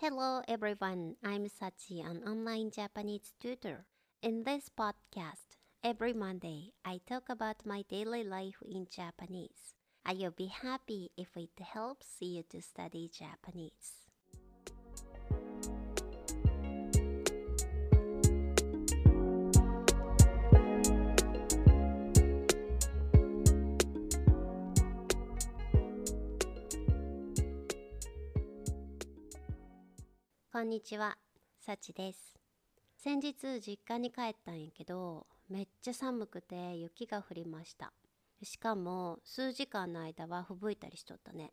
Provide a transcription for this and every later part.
Hello everyone, I'm Sachi, an online Japanese tutor. In this podcast, every Monday, I talk about my daily life in Japanese. I will be happy if it helps you to study Japanese. こんにちは、さちです。先日実家に帰ったんやけど、めっちゃ寒くて雪が降りました。しかも数時間の間は吹雪いたりしとったね。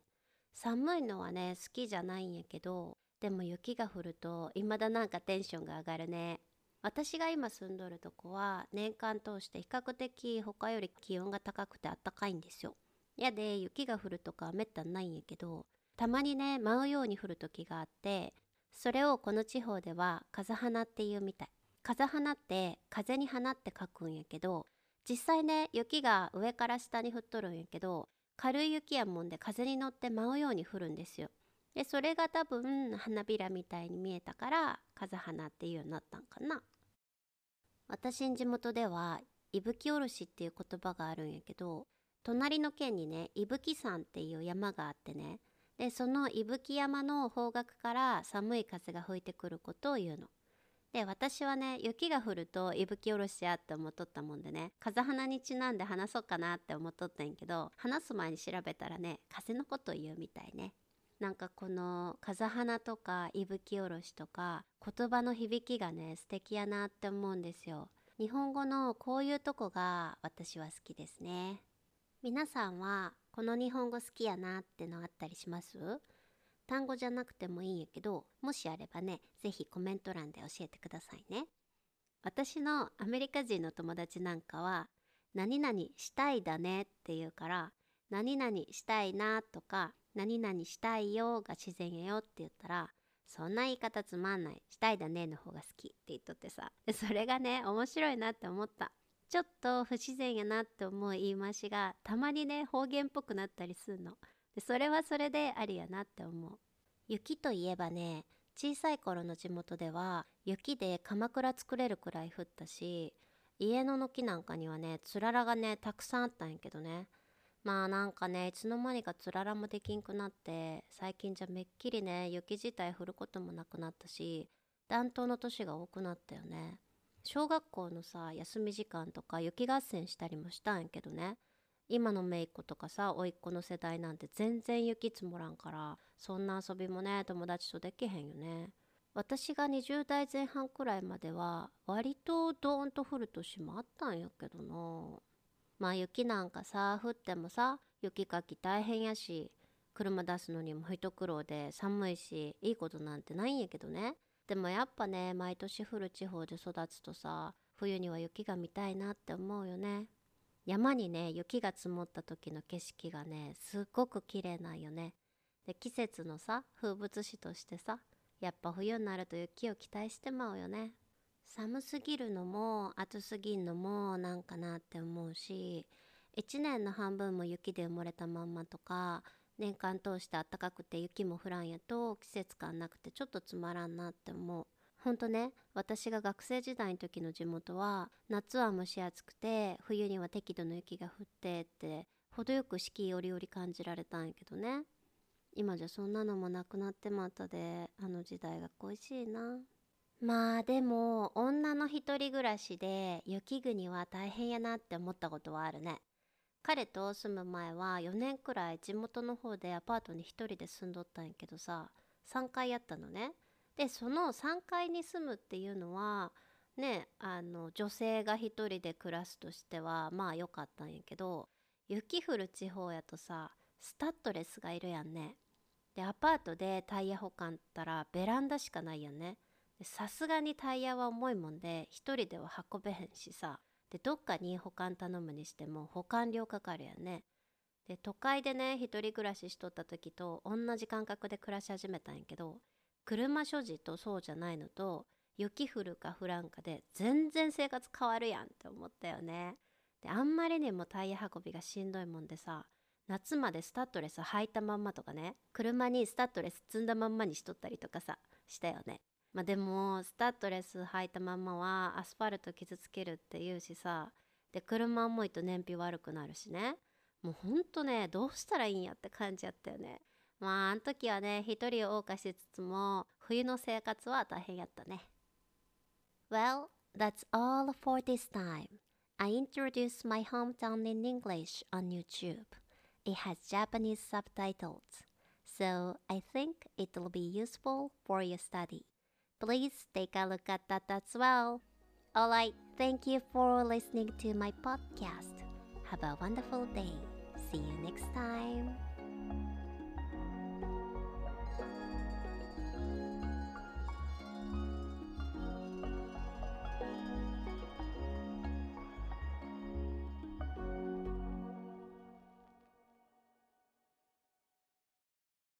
寒いのはね、好きじゃないんやけど、でも雪が降ると未だなんかテンションが上がるね。私が今住んどるとこは年間通して比較的他より気温が高くてあったかいんですよ。やで雪が降るとかはめったにないんやけど、たまにね、舞うように降る時があって、それをこの地方では風花っていうみたい。風花って風に花って書くんやけど、実際ね、雪が上から下に降っとるんやけど、軽い雪やもんで風に乗って舞うように降るんですよ。で、それが多分花びらみたいに見えたから、風花っていうようになったんかな。私ん地元では、伊吹おろしっていう言葉があるんやけど、隣の県にね、伊吹山っていう山があってね、でその伊吹山の方角から寒い風が吹いてくることを言うの。で私はね雪が降ると伊吹おろしやって思っとったもんでね風花にちなんで話そうかなって思っとったんやけど話す前に調べたらね風のことを言うみたいね。なんかこの風花とか伊吹おろしとか言葉の響きがね素敵やなって思うんですよ。日本語のこういうとこが私は好きですね。皆さんはこの日本語好きやなってのあったりします？単語じゃなくてもいいんやけどもしあればね是非コメント欄で教えてくださいね。私のアメリカ人の友達なんかは何々したいだねって言うから何々したいなとか何々したいよが自然やよって言ったらそんな言い方つまんない。したいだねの方が好きって言っとってさ。それがね面白いなって思った。ちょっと不自然やなって思う言い回しがたまにね方言っぽくなったりするの。でそれはそれでありやなって思う。雪といえばね小さい頃の地元では雪で鎌倉作れるくらい降ったし家の軒なんかにはねつららがねたくさんあったんやけどね。まあなんかねいつの間にかつららもできんくなって最近じゃめっきりね雪自体降ることもなくなったし暖冬の年が多くなったよね。小学校のさ休み時間とか雪合戦したりもしたんやけどね。今の姪っ子とかさ甥っ子の世代なんて全然雪積もらんからそんな遊びもね友達とできへんよね。私が20代前半くらいまでは割とドーンと降る年もあったんやけどな。まあ雪なんかさ降ってもさ雪かき大変やし車出すのにも一苦労で寒いしいいことなんてないんやけどね。でもやっぱね毎年降る地方で育つとさ冬には雪が見たいなって思うよね。山にね雪が積もった時の景色がねすっごく綺麗なんよね。で季節のさ風物詩としてさやっぱ冬になると雪を期待してまうよね。寒すぎるのも暑すぎんのもなんかなって思うし1年の半分も雪で埋もれたまんまとか年間通して暖かくて雪も降らんやと季節感なくてちょっとつまらんなって思う。ほんとね私が学生時代の時の地元は夏は蒸し暑くて冬には適度の雪が降ってって程よく四季折々感じられたんやけどね。今じゃそんなのもなくなってまったであの時代が恋しいな。まあでも女の一人暮らしで雪国は大変やなって思ったことはあるね。彼と住む前は4年くらい地元の方でアパートに一人で住んどったんやけどさ3階やったのね。でその3階に住むっていうのはねあの女性が一人で暮らすとしてはまあ良かったんやけど雪降る地方やとさスタッドレスがいるやんね。でアパートでタイヤ保管ったらベランダしかないやんね。さすがにタイヤは重いもんで一人では運べへんしさ。でどっかに保管頼むにしても保管料かかるやね。で都会でね一人暮らししとった時と同じ感覚で暮らし始めたんやけど車所持とそうじゃないのと雪降るか降らんかで全然生活変わるやんって思ったよね。であんまりにもタイヤ運びがしんどいもんでさ夏までスタッドレス履いたまんまとかね車にスタッドレス積んだまんまにしとったりとかさしたよね。まあでもスタッドレス履いたまんまはアスファルト傷つけるって言うしさで車重いと燃費悪くなるしねもうほんとねどうしたらいいんやって感じやったよねまああん時はね一人を謳歌しつつも冬の生活は大変やったね Well, that's all for this time. I introduced my hometown in English on YouTube. It has Japanese subtitles, so I think it'll be useful for your study. Please take a look at that as well. Alright, thank you for listening to my podcast. Have a wonderful day. See you next time.